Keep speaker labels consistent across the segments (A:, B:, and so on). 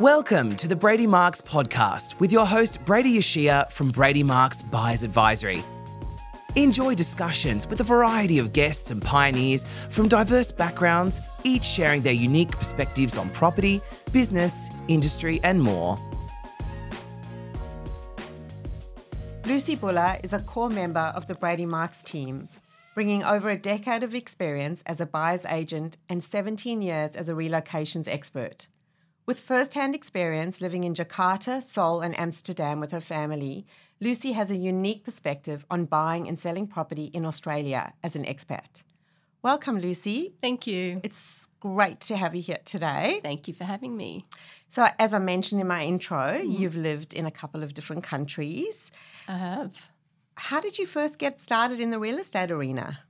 A: Welcome to the Brady Marcs podcast with your host, Brady Yashia from Brady Marcs Buyers Advisory. Enjoy discussions with a variety of guests and pioneers from diverse backgrounds, each sharing their unique perspectives on property, business, industry, and more.
B: Lucy Bulla is a core member of the Brady Marcs team, bringing over a decade of experience as a buyer's agent and 17 years as a relocations expert. With first hand experience living in Jakarta, Seoul, and Amsterdam with her family, Lucy has a unique perspective on buying and selling property in Australia as an expat. Welcome, Lucy.
C: Thank you.
B: It's great to have you here today.
C: Thank you for having me.
B: So, as I mentioned in my intro, mm-hmm. you've lived in a couple of different countries.
C: I have.
B: How did you first get started in the real estate arena?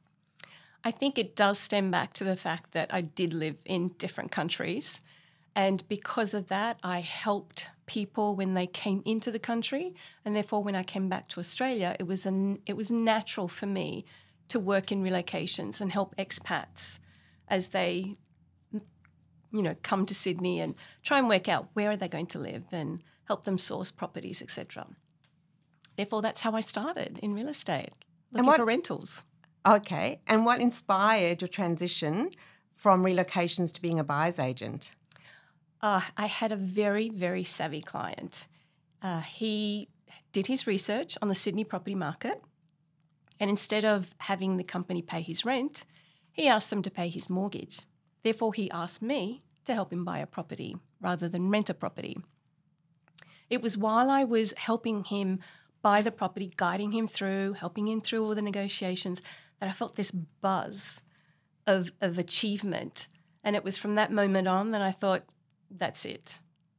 C: I think it does stem back to the fact that I did live in different countries. And because of that, I helped people when they came into the country. And therefore, when I came back to Australia, it was, an, it was natural for me to work in relocations and help expats as they you know come to Sydney and try and work out where are they going to live and help them source properties etc therefore that's how I started in real estate looking
B: what-
C: for rentals
B: Okay. And what inspired your transition from relocations to being a buyer's agent?
C: Uh, I had a very, very savvy client. Uh, he did his research on the Sydney property market, and instead of having the company pay his rent, he asked them to pay his mortgage. Therefore, he asked me to help him buy a property rather than rent a property. It was while I was helping him buy the property, guiding him through, helping him through all the negotiations, that I felt this buzz of, of achievement. And it was from that moment on that I thought, that's it.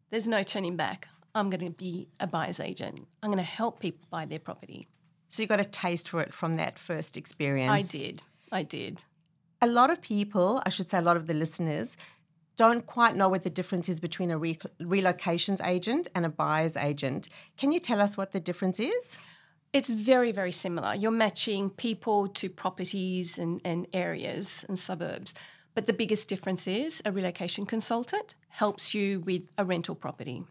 C: There's no turning back. I'm going to be a buyer's agent. I'm going to help people buy their property.
B: So you got a taste for it from that first experience.
C: I did. I did.
B: A lot of people, I should say, a lot of the listeners, don't quite know what the difference is between a re- relocations agent and a buyer's agent. Can you tell us what the difference is?
C: It's very, very similar. You're matching people to properties and, and areas and suburbs. But the biggest difference is a relocation consultant helps you with a rental property.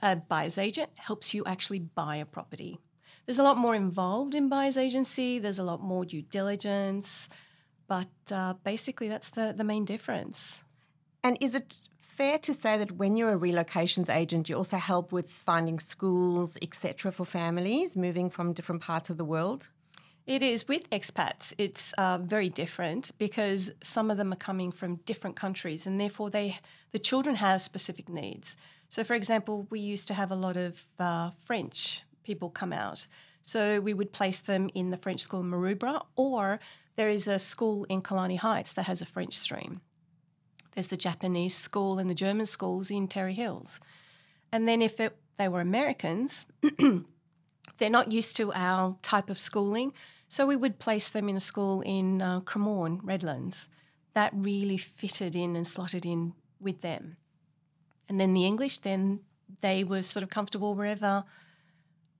C: A buyer's agent helps you actually buy a property. There's a lot more involved in buyer's agency, there's a lot more due diligence, but uh, basically that's the, the main difference.
B: And is it fair to say that when you're a relocations agent, you also help with finding schools, etc., for families moving from different parts of the world?
C: It is with expats. It's uh, very different because some of them are coming from different countries, and therefore they the children have specific needs. So, for example, we used to have a lot of uh, French people come out. So we would place them in the French school in Maroubra, or there is a school in Killarney Heights that has a French stream. There's the Japanese school and the German schools in Terrey Hills. And then if it, they were Americans, they're not used to our type of schooling. So we would place them in a school in uh, Cremorne, Redlands. That really fitted in and slotted in with them. And then the English, then they were sort of comfortable wherever,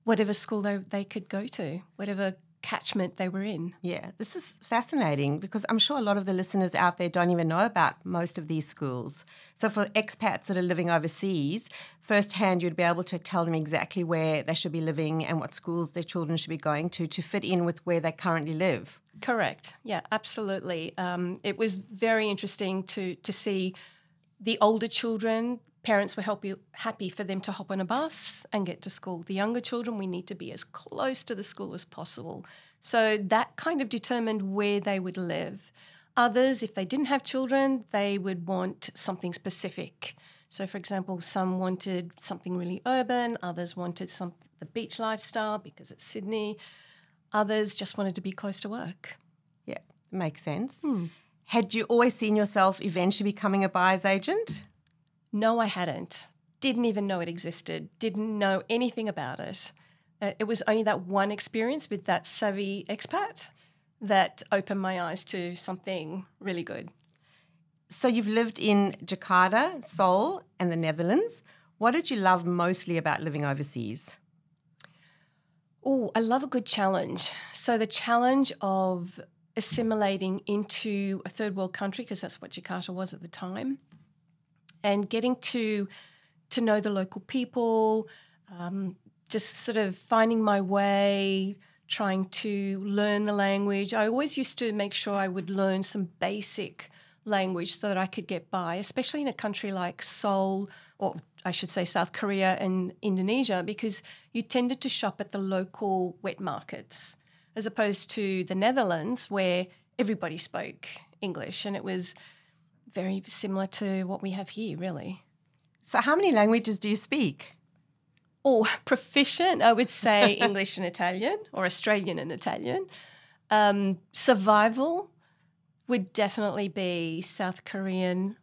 C: whatever school they, they could go to, whatever catchment they were in.
B: Yeah, this is fascinating because I'm sure a lot of the listeners out there don't even know about most of these schools. So, for expats that are living overseas, firsthand, you'd be able to tell them exactly where they should be living and what schools their children should be going to to fit in with where they currently live.
C: Correct. Yeah, absolutely. Um, it was very interesting to to see the older children. Parents were help, happy for them to hop on a bus and get to school. The younger children, we need to be as close to the school as possible. So that kind of determined where they would live. Others, if they didn't have children, they would want something specific. So, for example, some wanted something really urban, others wanted some the beach lifestyle because it's Sydney. Others just wanted to be close to work.
B: Yeah, makes sense. Hmm. Had you always seen yourself eventually becoming a buyer's agent?
C: No, I hadn't. Didn't even know it existed. Didn't know anything about it. Uh, it was only that one experience with that savvy expat that opened my eyes to something really good.
B: So, you've lived in Jakarta, Seoul, and the Netherlands. What did you love mostly about living overseas?
C: Oh, I love a good challenge. So the challenge of assimilating into a third world country, because that's what Jakarta was at the time, and getting to to know the local people, um, just sort of finding my way, trying to learn the language. I always used to make sure I would learn some basic language so that I could get by, especially in a country like Seoul, or I should say South Korea and Indonesia, because you tended to shop at the local wet markets as opposed to the Netherlands where everybody spoke English and it was very similar to what we have here, really.
B: So, how many languages do you speak?
C: Oh, proficient, I would say English and Italian or Australian and Italian. Um, survival would definitely be South Korean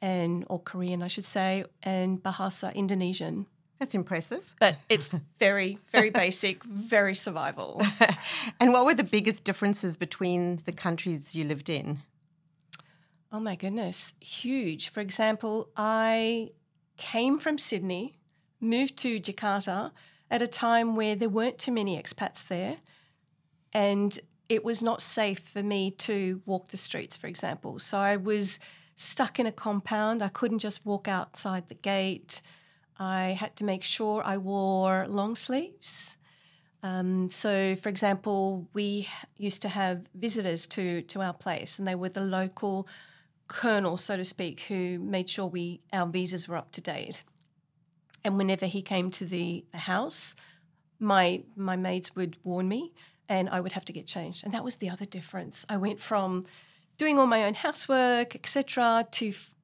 C: and or Korean, I should say, and Bahasa Indonesian.
B: That's impressive.
C: But it's very, very basic, very survival.
B: and what were the biggest differences between the countries you lived in?
C: Oh my goodness, huge. For example, I came from Sydney, moved to Jakarta at a time where there weren't too many expats there. And it was not safe for me to walk the streets, for example. So I was stuck in a compound. I couldn't just walk outside the gate. I had to make sure I wore long sleeves. Um, so, for example, we used to have visitors to to our place, and they were the local colonel, so to speak, who made sure we our visas were up to date. And whenever he came to the, the house, my my maids would warn me, and I would have to get changed. And that was the other difference. I went from doing all my own housework, etc., to f-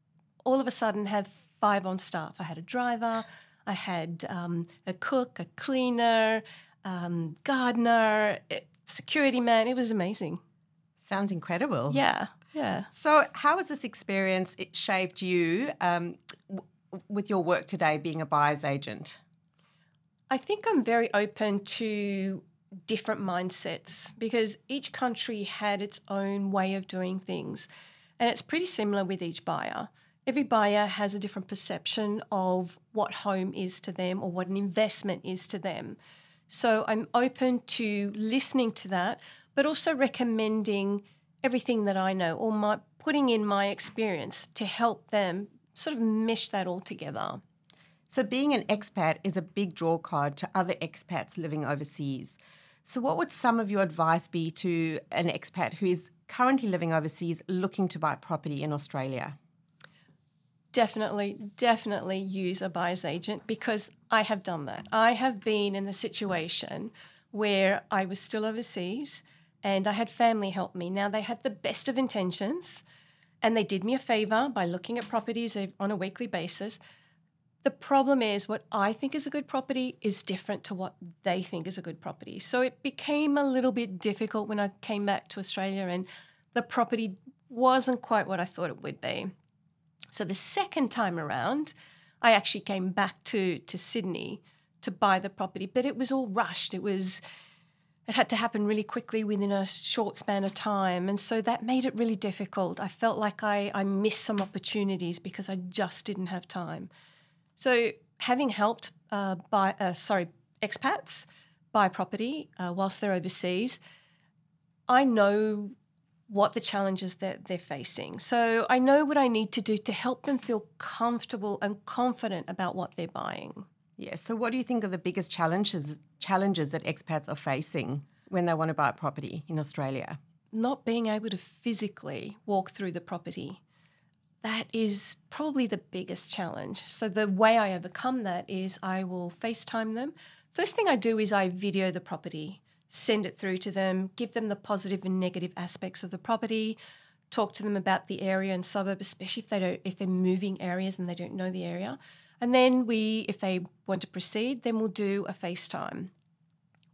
C: all of a sudden have five on staff. I had a driver, I had um, a cook, a cleaner, um, gardener, eh, security man. It was amazing.
B: Sounds incredible.
C: Yeah, yeah.
B: So, how has this experience it shaped you um, w- with your work today, being a buyer's agent?
C: I think I'm very open to different mindsets because each country had its own way of doing things. And it's pretty similar with each buyer. Every buyer has a different perception of what home is to them or what an investment is to them. So I'm open to listening to that, but also recommending everything that I know or my, putting in my experience to help them sort of mesh that all together.
B: So, being an expat is a big draw card to other expats living overseas. So, what would some of your advice be to an expat who is currently living overseas looking to buy property in Australia?
C: Definitely, definitely use a buyer's agent because I have done that. I have been in the situation where I was still overseas and I had family help me. Now, they had the best of intentions and they did me a favor by looking at properties on a weekly basis. The problem is, what I think is a good property is different to what they think is a good property. So it became a little bit difficult when I came back to Australia and the property wasn't quite what I thought it would be. So the second time around, I actually came back to, to Sydney to buy the property, but it was all rushed. It was it had to happen really quickly within a short span of time. And so that made it really difficult. I felt like I, I missed some opportunities because I just didn't have time. So having helped uh, by uh, sorry expats buy property uh, whilst they're overseas, I know what the challenges that they're facing. So I know what I need to do to help them feel comfortable and confident about what they're buying.
B: Yeah. So what do you think are the biggest challenges challenges that expats are facing when they want to buy a property in Australia?
C: Not being able to physically walk through the property. That is probably the biggest challenge. So the way I overcome that is I will FaceTime them. First thing I do is I video the property send it through to them, give them the positive and negative aspects of the property, talk to them about the area and suburb, especially if they don't if they're moving areas and they don't know the area. And then we, if they want to proceed, then we'll do a FaceTime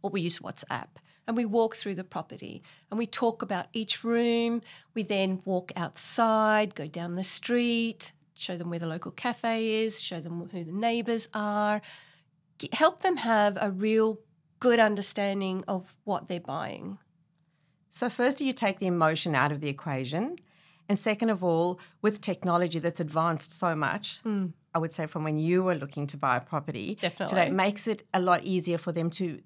C: or we use WhatsApp and we walk through the property and we talk about each room. We then walk outside, go down the street, show them where the local cafe is, show them who the neighbours are, help them have a real good understanding of what they're buying.
B: So, first, you take the emotion out of the equation. And second of all, with technology that's advanced so much, mm. I would say from when you were looking to buy a property
C: Definitely.
B: today, it makes it a lot easier for them to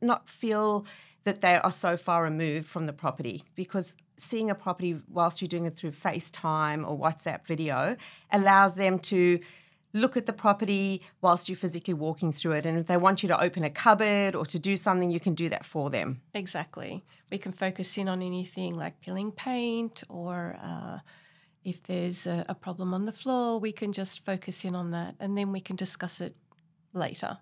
B: not feel that they are so far removed from the property because seeing a property whilst you're doing it through FaceTime or WhatsApp video allows them to look at the property whilst you're physically walking through it. And if they want you to open a cupboard or to do something, you can do that for them.
C: Exactly. We can focus in on anything like peeling paint or uh, if there's a, a problem on the floor, we can just focus in on that and then we can discuss it later.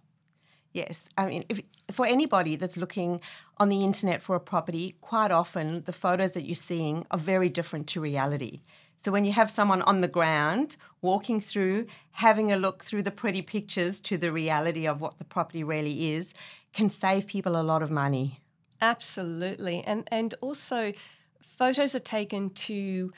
B: Yes, I mean, if, for anybody that's looking on the internet for a property, quite often the photos that you're seeing are very different to reality. So when you have someone on the ground walking through, having a look through the pretty pictures to the reality of what the property really is, can save people a lot of money.
C: Absolutely, and and also photos are taken to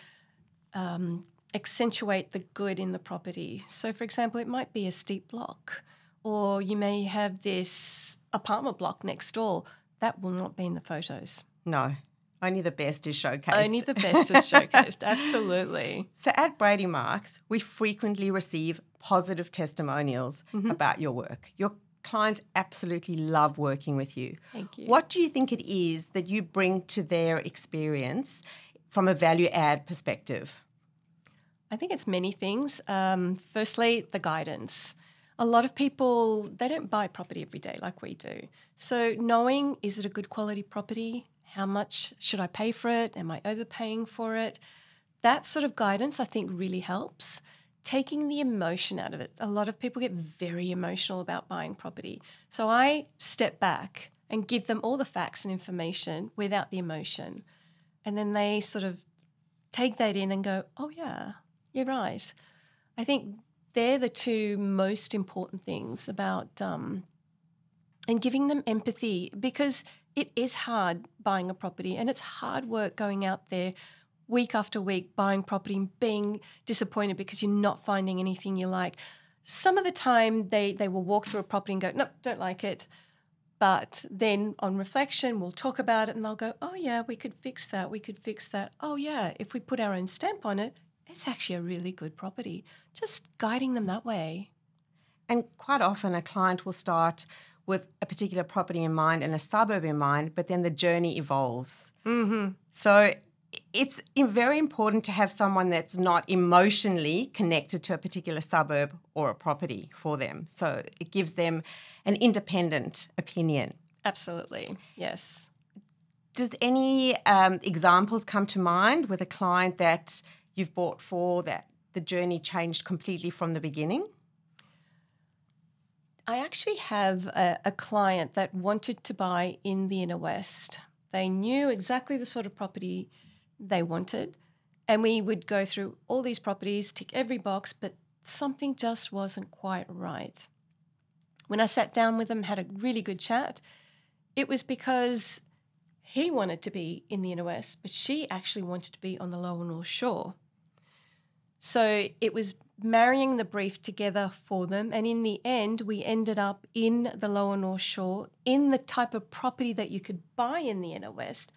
C: um, accentuate the good in the property. So, for example, it might be a steep block or you may have this apartment block next door. That will not be in the photos.
B: No, only the best is showcased.
C: Only the best is showcased, absolutely.
B: So at Brady Marcs, we frequently receive positive testimonials mm-hmm. about your work. Your clients absolutely love working with you.
C: Thank you.
B: What do you think it is that you bring to their experience from a value add perspective?
C: I think it's many things. Um, firstly, the guidance a lot of people they don't buy property every day like we do. So knowing is it a good quality property? How much should I pay for it? Am I overpaying for it? That sort of guidance I think really helps. Taking the emotion out of it. A lot of people get very emotional about buying property. So I step back and give them all the facts and information without the emotion. And then they sort of take that in and go, oh, yeah, you're right. I think they're the two most important things about um, and giving them empathy because it is hard buying a property and it's hard work going out there week after week buying property and being disappointed because you're not finding anything you like. Some of the time they they will walk through a property and go, nope, don't like it. But then on reflection, we'll talk about it and they'll go, oh, yeah, we could fix that. We could fix that. Oh, yeah, if we put our own stamp on it, it's actually a really good property. Just guiding them that way.
B: And quite often, a client will start with a particular property in mind and a suburb in mind, but then the journey evolves.
C: Mm-hmm.
B: So it's very important to have someone that's not emotionally connected to a particular suburb or a property for them. So it gives them an independent opinion.
C: Absolutely, yes.
B: Does any um, examples come to mind with a client that you've bought for that the journey changed completely from the beginning?
C: I actually have a, a, client that wanted to buy in the inner west. They knew exactly the sort of property they wanted, and we would go through all these properties, tick every box, but something just wasn't quite right. When I sat down with them, had a really good chat, it was because he wanted to be in the inner west, but she actually wanted to be on the lower north shore. So it was marrying the brief together for them. And in the end, we ended up in the lower North Shore, in the type of property that you could buy in the inner west,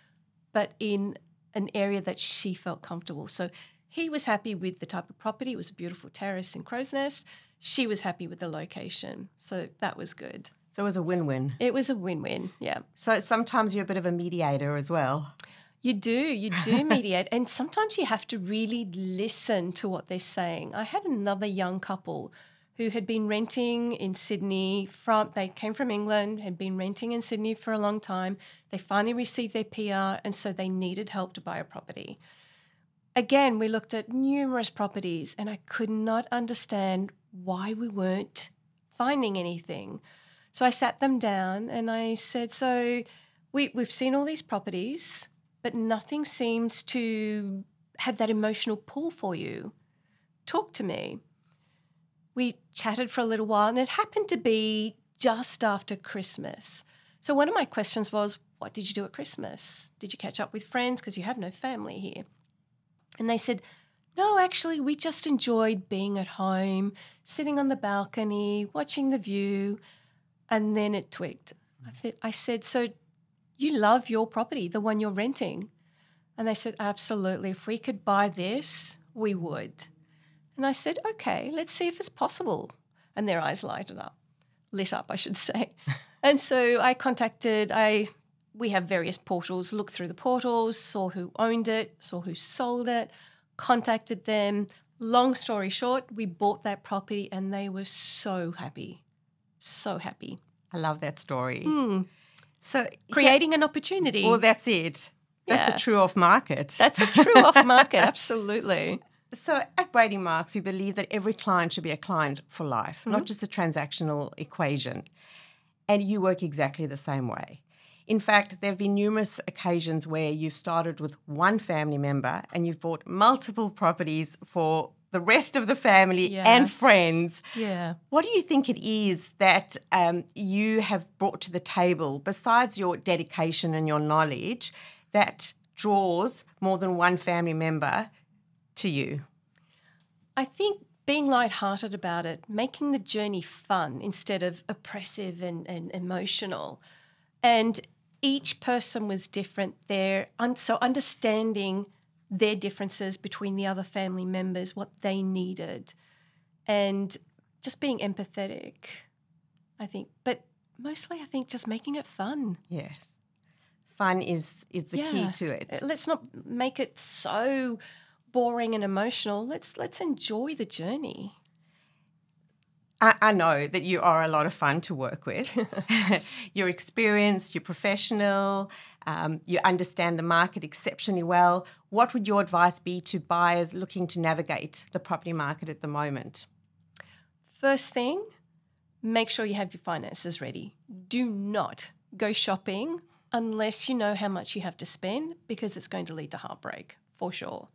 C: but in an area that she felt comfortable. So he was happy with the type of property. It was a beautiful terrace in Crow's Nest. She was happy with the location. So that was good.
B: So it was a win win.
C: It was a win win, yeah.
B: So sometimes you're a bit of a mediator as well.
C: You do, you do mediate. and sometimes you have to really listen to what they're saying. I had another young couple who had been renting in Sydney from they came from England, had been renting in Sydney for a long time. They finally received their PR and so they needed help to buy a property. Again, we looked at numerous properties and I could not understand why we weren't finding anything. So I sat them down and I said, So we, we've seen all these properties but nothing seems to have that emotional pull for you. Talk to me. We chatted for a little while, and it happened to be just after Christmas. So, one of my questions was, What did you do at Christmas? Did you catch up with friends? Because you have no family here. And they said, No, actually, we just enjoyed being at home, sitting on the balcony, watching the view. And then it twigged. I, th- I said, So you love your property, the one you're renting. And they said, Absolutely. If we could buy this, we would. And I said, Okay, let's see if it's possible. And their eyes lighted up, lit up, I should say. and so I contacted, I we have various portals, looked through the portals, saw who owned it, saw who sold it, contacted them. Long story short, we bought that property and they were so happy. So happy.
B: I love that story. Hmm. So
C: Creating an opportunity.
B: Well, that's it. That's
C: Yeah.
B: a true off market.
C: That's a true off market, absolutely.
B: So at Brady Marcs, we believe that every client should be a client for life,
C: Mm-hmm.
B: not just a transactional equation. And you work exactly the same way. In fact, there have been numerous occasions where you've started with one family member and you've bought multiple properties for the rest of the family
C: Yeah.
B: and friends.
C: Yeah.
B: What do you think it is that um, you have brought to the table, besides your dedication and your knowledge, that draws more than one family member to you?
C: I think being lighthearted about it, making the journey fun instead of oppressive and, and emotional. And each person was different there. So understanding their differences between the other family members, what they needed, and just being empathetic, I think. But mostly, I think just making it fun.
B: Yes. Fun is is the key to it.
C: Uh, Let's not make it so boring and emotional. Let's let's enjoy the journey.
B: I, I know that you are a lot of fun to work with. you're experienced, you're professional, um, you understand the market exceptionally well. What would your advice be to buyers looking to navigate the property market at the moment?
C: First thing, make sure you have your finances ready. Do not go shopping unless you know how much you have to spend because it's going to lead to heartbreak for sure.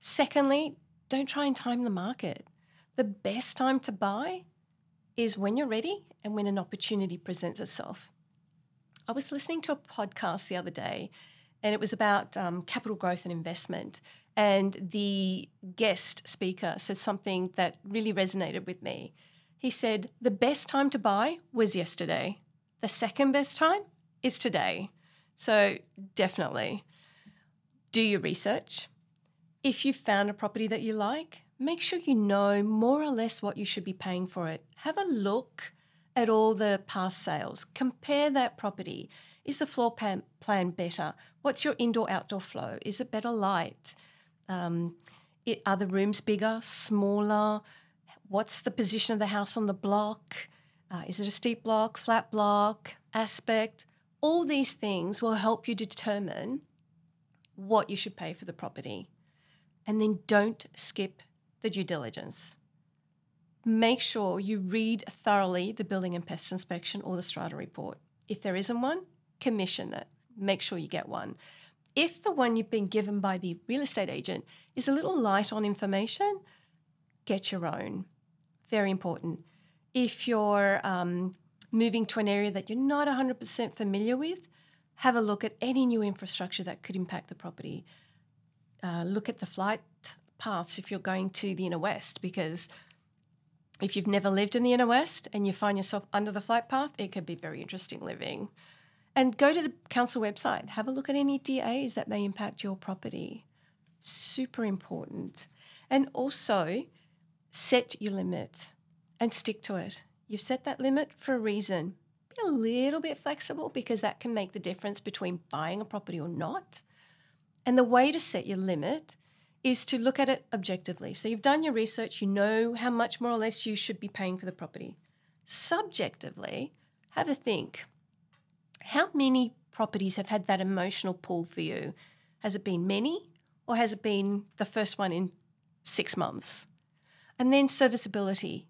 C: Secondly, don't try and time the market. The best time to buy is when you're ready and when an opportunity presents itself. I was listening to a podcast the other day, and it was about um, capital growth and investment. And the guest speaker said something that really resonated with me. He said, The best time to buy was yesterday, the second best time is today. So, definitely do your research. If you've found a property that you like, make sure you know more or less what you should be paying for it. Have a look at all the past sales. Compare that property. Is the floor plan, plan better? What's your indoor outdoor flow? Is it better light? Um, it, are the rooms bigger, smaller? What's the position of the house on the block? Uh, is it a steep block, flat block, aspect? All these things will help you determine what you should pay for the property. And then don't skip the due diligence. Make sure you read thoroughly the building and pest inspection or the strata report. If there isn't one, commission it. Make sure you get one. If the one you've been given by the real estate agent is a little light on information, get your own. Very important. If you're um, moving to an area that you're not 100% familiar with, have a look at any new infrastructure that could impact the property. Uh, look at the flight paths if you're going to the inner west, because if you've never lived in the inner west and you find yourself under the flight path, it could be very interesting living. And go to the council website, have a look at any DAs that may impact your property. Super important. And also set your limit and stick to it. You've set that limit for a reason. Be a little bit flexible because that can make the difference between buying a property or not. And the way to set your limit is to look at it objectively. So you've done your research, you know how much more or less you should be paying for the property. Subjectively, have a think. How many properties have had that emotional pull for you? Has it been many or has it been the first one in six months? And then serviceability.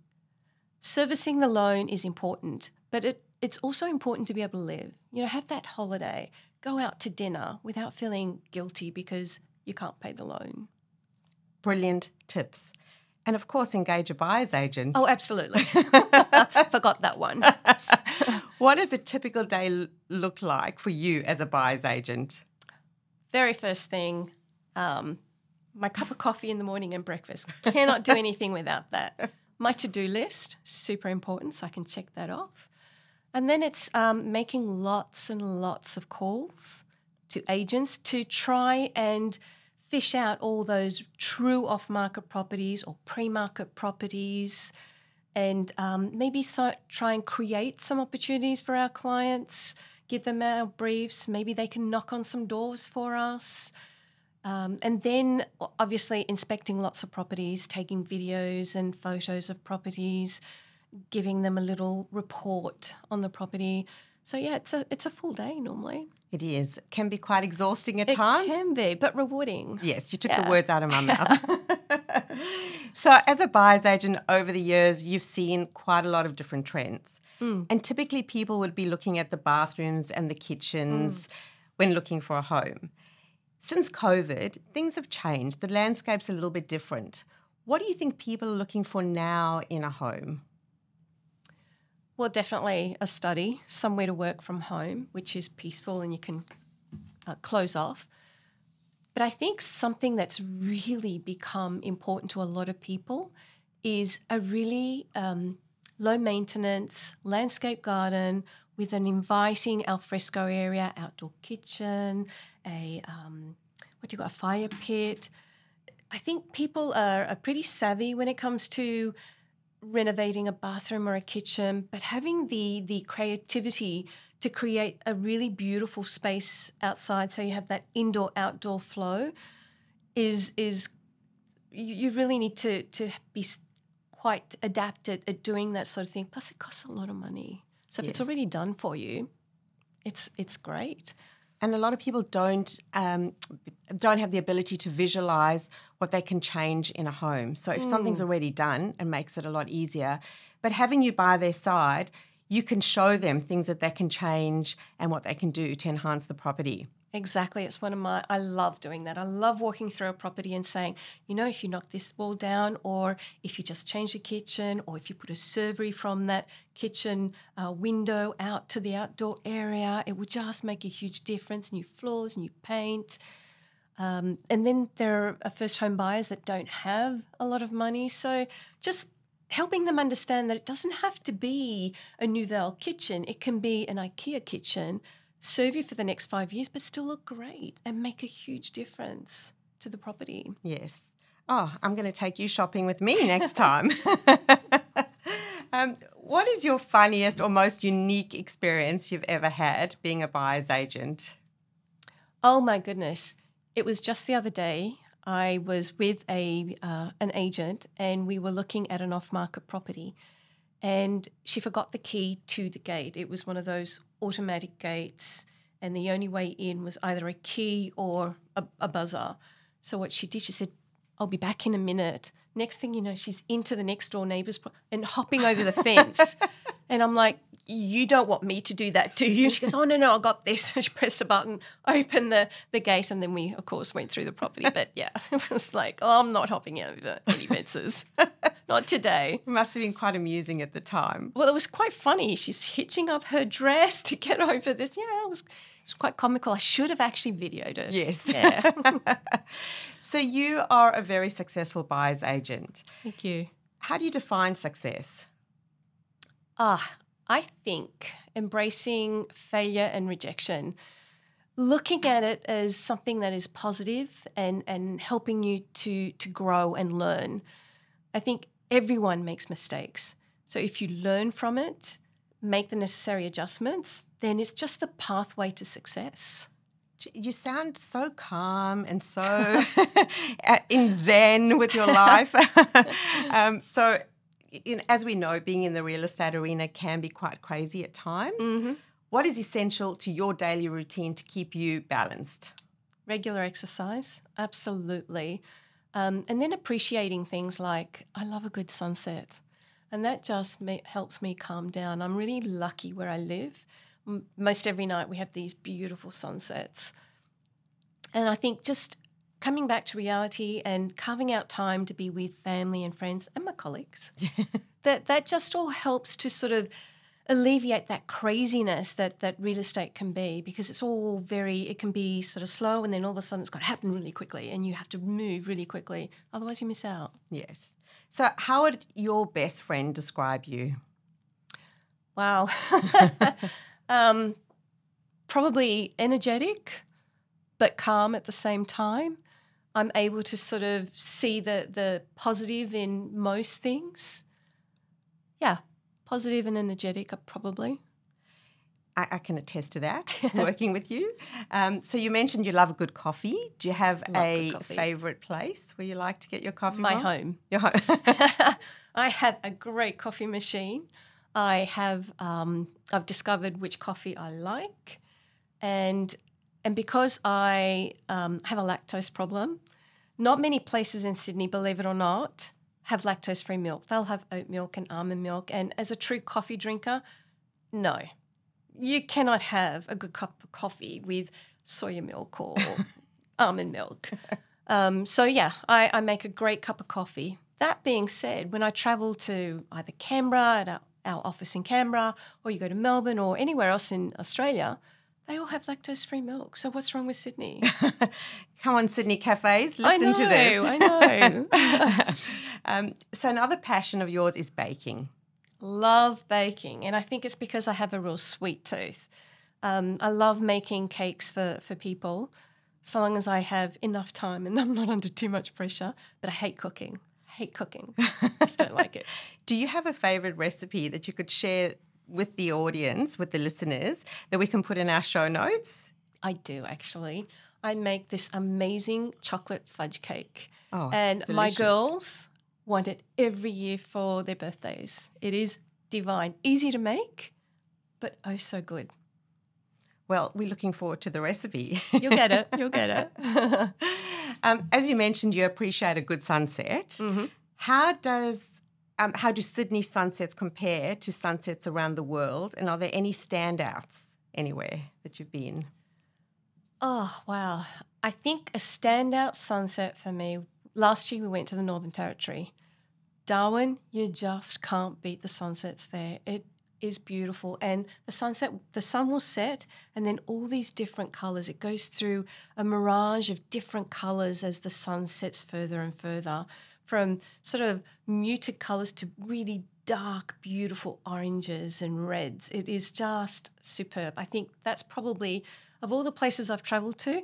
C: Servicing the loan is important, but it, it's also important to be able to live. You know, have that holiday, go out to dinner without feeling guilty because you can't pay the loan.
B: Brilliant tips. And of course, engage a buyer's agent.
C: Oh, absolutely. Forgot that one.
B: What does a typical day look like for you as a buyer's agent?
C: Very first thing, um, my cup of coffee in the morning and breakfast. Cannot do anything without that. My to do list, super important, so I can check that off. And then it's um, making lots and lots of calls to agents to try and fish out all those true off market properties or pre market properties and um, maybe so, try and create some opportunities for our clients, give them our briefs. Maybe they can knock on some doors for us. Um, and then, obviously, inspecting lots of properties, taking videos and photos of properties, giving them a little report on the property. So yeah, it's a it's a full day normally.
B: It is. Can be quite exhausting at
C: It
B: times.
C: It can be, but rewarding.
B: Yes, you took
C: Yeah.
B: the words out of my mouth. so, as a buyer's agent over the years, you've seen quite a lot of different trends. Mm. And typically, people would be looking at the bathrooms and the kitchens mm. when looking for a home. Since COVID, things have changed. The landscape's a little bit different. What do you think people are looking for now in a home?
C: Well, definitely a study, somewhere to work from home, which is peaceful and you can uh, close off. But I think something that's really become important to a lot of people is a really um, low maintenance landscape garden with an inviting alfresco area, outdoor kitchen, a um, what do you got, a fire pit. I think people are, are pretty savvy when it comes to renovating a bathroom or a kitchen, but having the the creativity to create a really beautiful space outside, so you have that indoor outdoor flow, is is you, you really need to to be quite adapted at doing that sort of thing. Plus, it costs a lot of money. So if it's already done for you, it's it's great.
B: And a lot of people don't um, don't have the ability to visualize what they can change in a home. So if something's already done, it makes it a lot easier. But having you by their side, you can show them things that they can change and what they can do to enhance the property.
C: Exactly. It's one of my, I love doing that. I love walking through a property and saying, you know, if you knock this wall down, or if you just change the kitchen, or if you put a servery from that kitchen uh, window out to the outdoor area, it would just make a huge difference. New floors, new paint. Um, and then there are first home buyers that don't have a lot of money. So just helping them understand that it doesn't have to be a Nouvelle kitchen, it can be an IKEA kitchen, serve you for the next five years, but still look great and make a huge difference to the property.
B: Yes. Oh, I'm going to take you shopping with me next time. um, what is your funniest or most unique experience you've ever had being a buyer's agent?
C: Oh my goodness. It was just the other day. I was with a uh, an agent and we were looking at an off-market property and she forgot the key to the gate. It was one of those automatic gates and the only way in was either a key or a, a buzzer. So what she did, she said, "I'll be back in a minute." Next thing you know, she's into the next door neighbor's pro- and hopping over the fence. and I'm like, you don't want me to do that, do you? She goes, oh, no, no, I got this. she pressed a button, opened the, the gate, and then we, of course, went through the property. But yeah, it was like, oh, I'm not hopping over any fences. not today.
B: It must have been quite amusing at the time.
C: Well, it was quite funny. She's hitching up her dress to get over this. Yeah, it was, it was quite comical. I should have actually videoed it.
B: Yes.
C: Yeah.
B: So you are a very successful buyer's agent.
C: Thank you.
B: How do you define success?
C: Ah, I think embracing failure and rejection, looking at it as something that is positive and, and helping you to, to grow and learn. I think everyone makes mistakes. So if you learn from it, make the necessary adjustments, then it's just the pathway to success.
B: You sound so calm and so uh, in zen with your life. um, so, in, as we know, being in the real estate arena can be quite crazy at times. What is essential to your daily routine to keep you balanced?
C: Regular exercise, absolutely. Um, and then appreciating things like I love a good sunset. And that just helps me calm down. I'm really lucky where I live. M- most every night we have these beautiful sunsets. And I think just coming back to reality and carving out time to be with family and friends and my colleagues, that, that just all helps to sort of alleviate that craziness that that real estate can be because it's all very it can be sort of slow and then all of a sudden it's got to happen really quickly and you have to move really quickly. Otherwise you miss out.
B: Yes. So, how would your best friend describe you?
C: wow. Um, probably energetic but calm at the same time i'm able to sort of see the the positive in most things yeah positive and energetic uh, probably
B: I, I can attest to that working with you. Um, so you mentioned you love a good coffee. Do you have a favourite place where you like to get your coffee
C: My
B: from?
C: home.
B: Your home.
C: I have a great coffee machine. I have um, I've discovered which coffee I like, and and because I um, have a lactose problem, not many places in Sydney, believe it or not, have lactose free milk. They'll have oat milk and almond milk. And as a true coffee drinker, no, you cannot have a good cup of coffee with soya milk or almond milk. Um, so yeah, I, I make a great cup of coffee. That being said, when I travel to either Canberra at our, our office in Canberra, or you go to Melbourne or anywhere else in Australia, they all have lactose-free milk. So what's wrong with Sydney?
B: Come on, Sydney cafes, listen
C: know,
B: to this.
C: I know. I know.
B: Um, so another passion of yours is baking.
C: love baking, and I think it's because I have a real sweet tooth. Um, I love making cakes for for people, so long as I have enough time and I'm not under too much pressure. But I hate cooking. I hate cooking. I Just don't like it.
B: Do you have a favorite recipe that you could share with the audience, with the listeners, that we can put in our show notes?
C: I do actually. I make this amazing chocolate fudge cake,
B: Oh,
C: and my girls want it every year for their birthdays. It is divine, easy to make, but oh so good.
B: Well, we're looking forward to the recipe.
C: You'll get it. You'll get it.
B: um, as you mentioned, you appreciate a good sunset.
C: Mm-hmm.
B: How does um, how do Sydney sunsets compare to sunsets around the world? And are there any standouts anywhere that you've been?
C: Oh, wow. I think a standout sunset for me, last year we went to the Northern Territory. Darwin, you just can't beat the sunsets there. It is beautiful. And the sunset, the sun will set, and then all these different colors. It goes through a mirage of different colors as the sun sets further and further, from sort of muted colors to really dark, beautiful oranges and reds. It is just superb. I think that's probably, of all the places I've traveled to,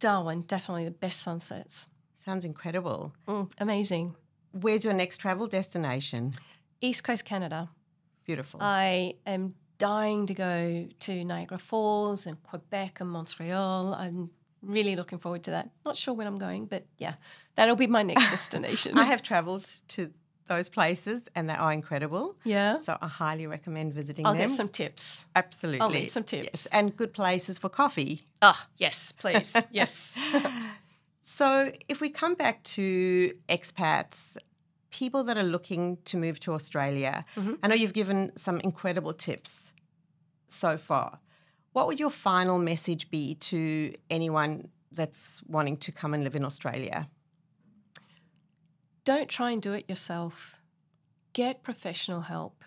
C: Darwin, definitely the best sunsets.
B: Sounds incredible.
C: Mm, amazing.
B: Where's your next travel destination?
C: East Coast Canada.
B: Beautiful.
C: I am dying to go to Niagara Falls and Quebec and Montreal. I'm really looking forward to that. Not sure when I'm going, but yeah, that'll be my next destination.
B: I have travelled to those places and they are incredible.
C: yeah.
B: So I highly recommend visiting
C: I'll
B: them.
C: get some tips.
B: Absolutely.
C: I'll need some
B: Yes,
C: tips.
B: and good places for coffee.
C: Ah, yes, please. yes.
B: So if we come back to expats, people that are looking to move to Australia, I know you've given some incredible tips so far. What would your final message be to anyone that's wanting to come and live in Australia?
C: Don't try and do it yourself. Get professional help.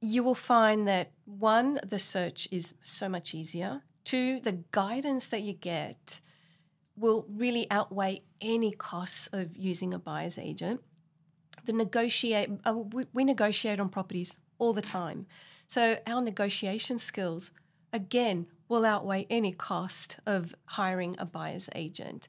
C: You will find that one, the search is so much easier. Two, the guidance that you get will really outweigh any costs of using a buyer's agent. The negotiate, uh, we, we negotiate on properties all the time. So our negotiation skills, again, will outweigh any cost of hiring a buyer's agent.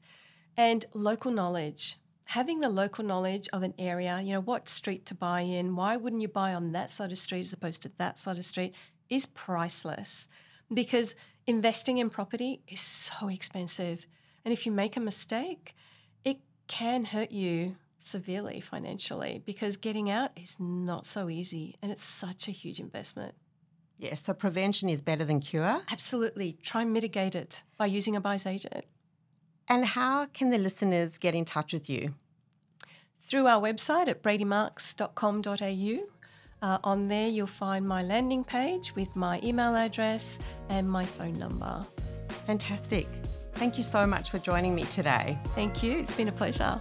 C: And local knowledge, having the local knowledge of an area, you know, what street to buy in, why wouldn't you buy on that side of the street as opposed to that side of street, is priceless because investing in property is so expensive. And if you make a mistake, it can hurt you severely financially because getting out is not so easy and it's such a huge investment.
B: Yes, so prevention is better than cure.
C: Absolutely. Try and mitigate it by using a buyer's agent.
B: And how can the listeners get in touch with you?
C: Through our website at bradymarcs.com.au. Uh, on there, you'll find my landing page with my email address and my phone number.
B: Fantastic. Thank you so much for joining me today.
C: Thank you. It's been a pleasure.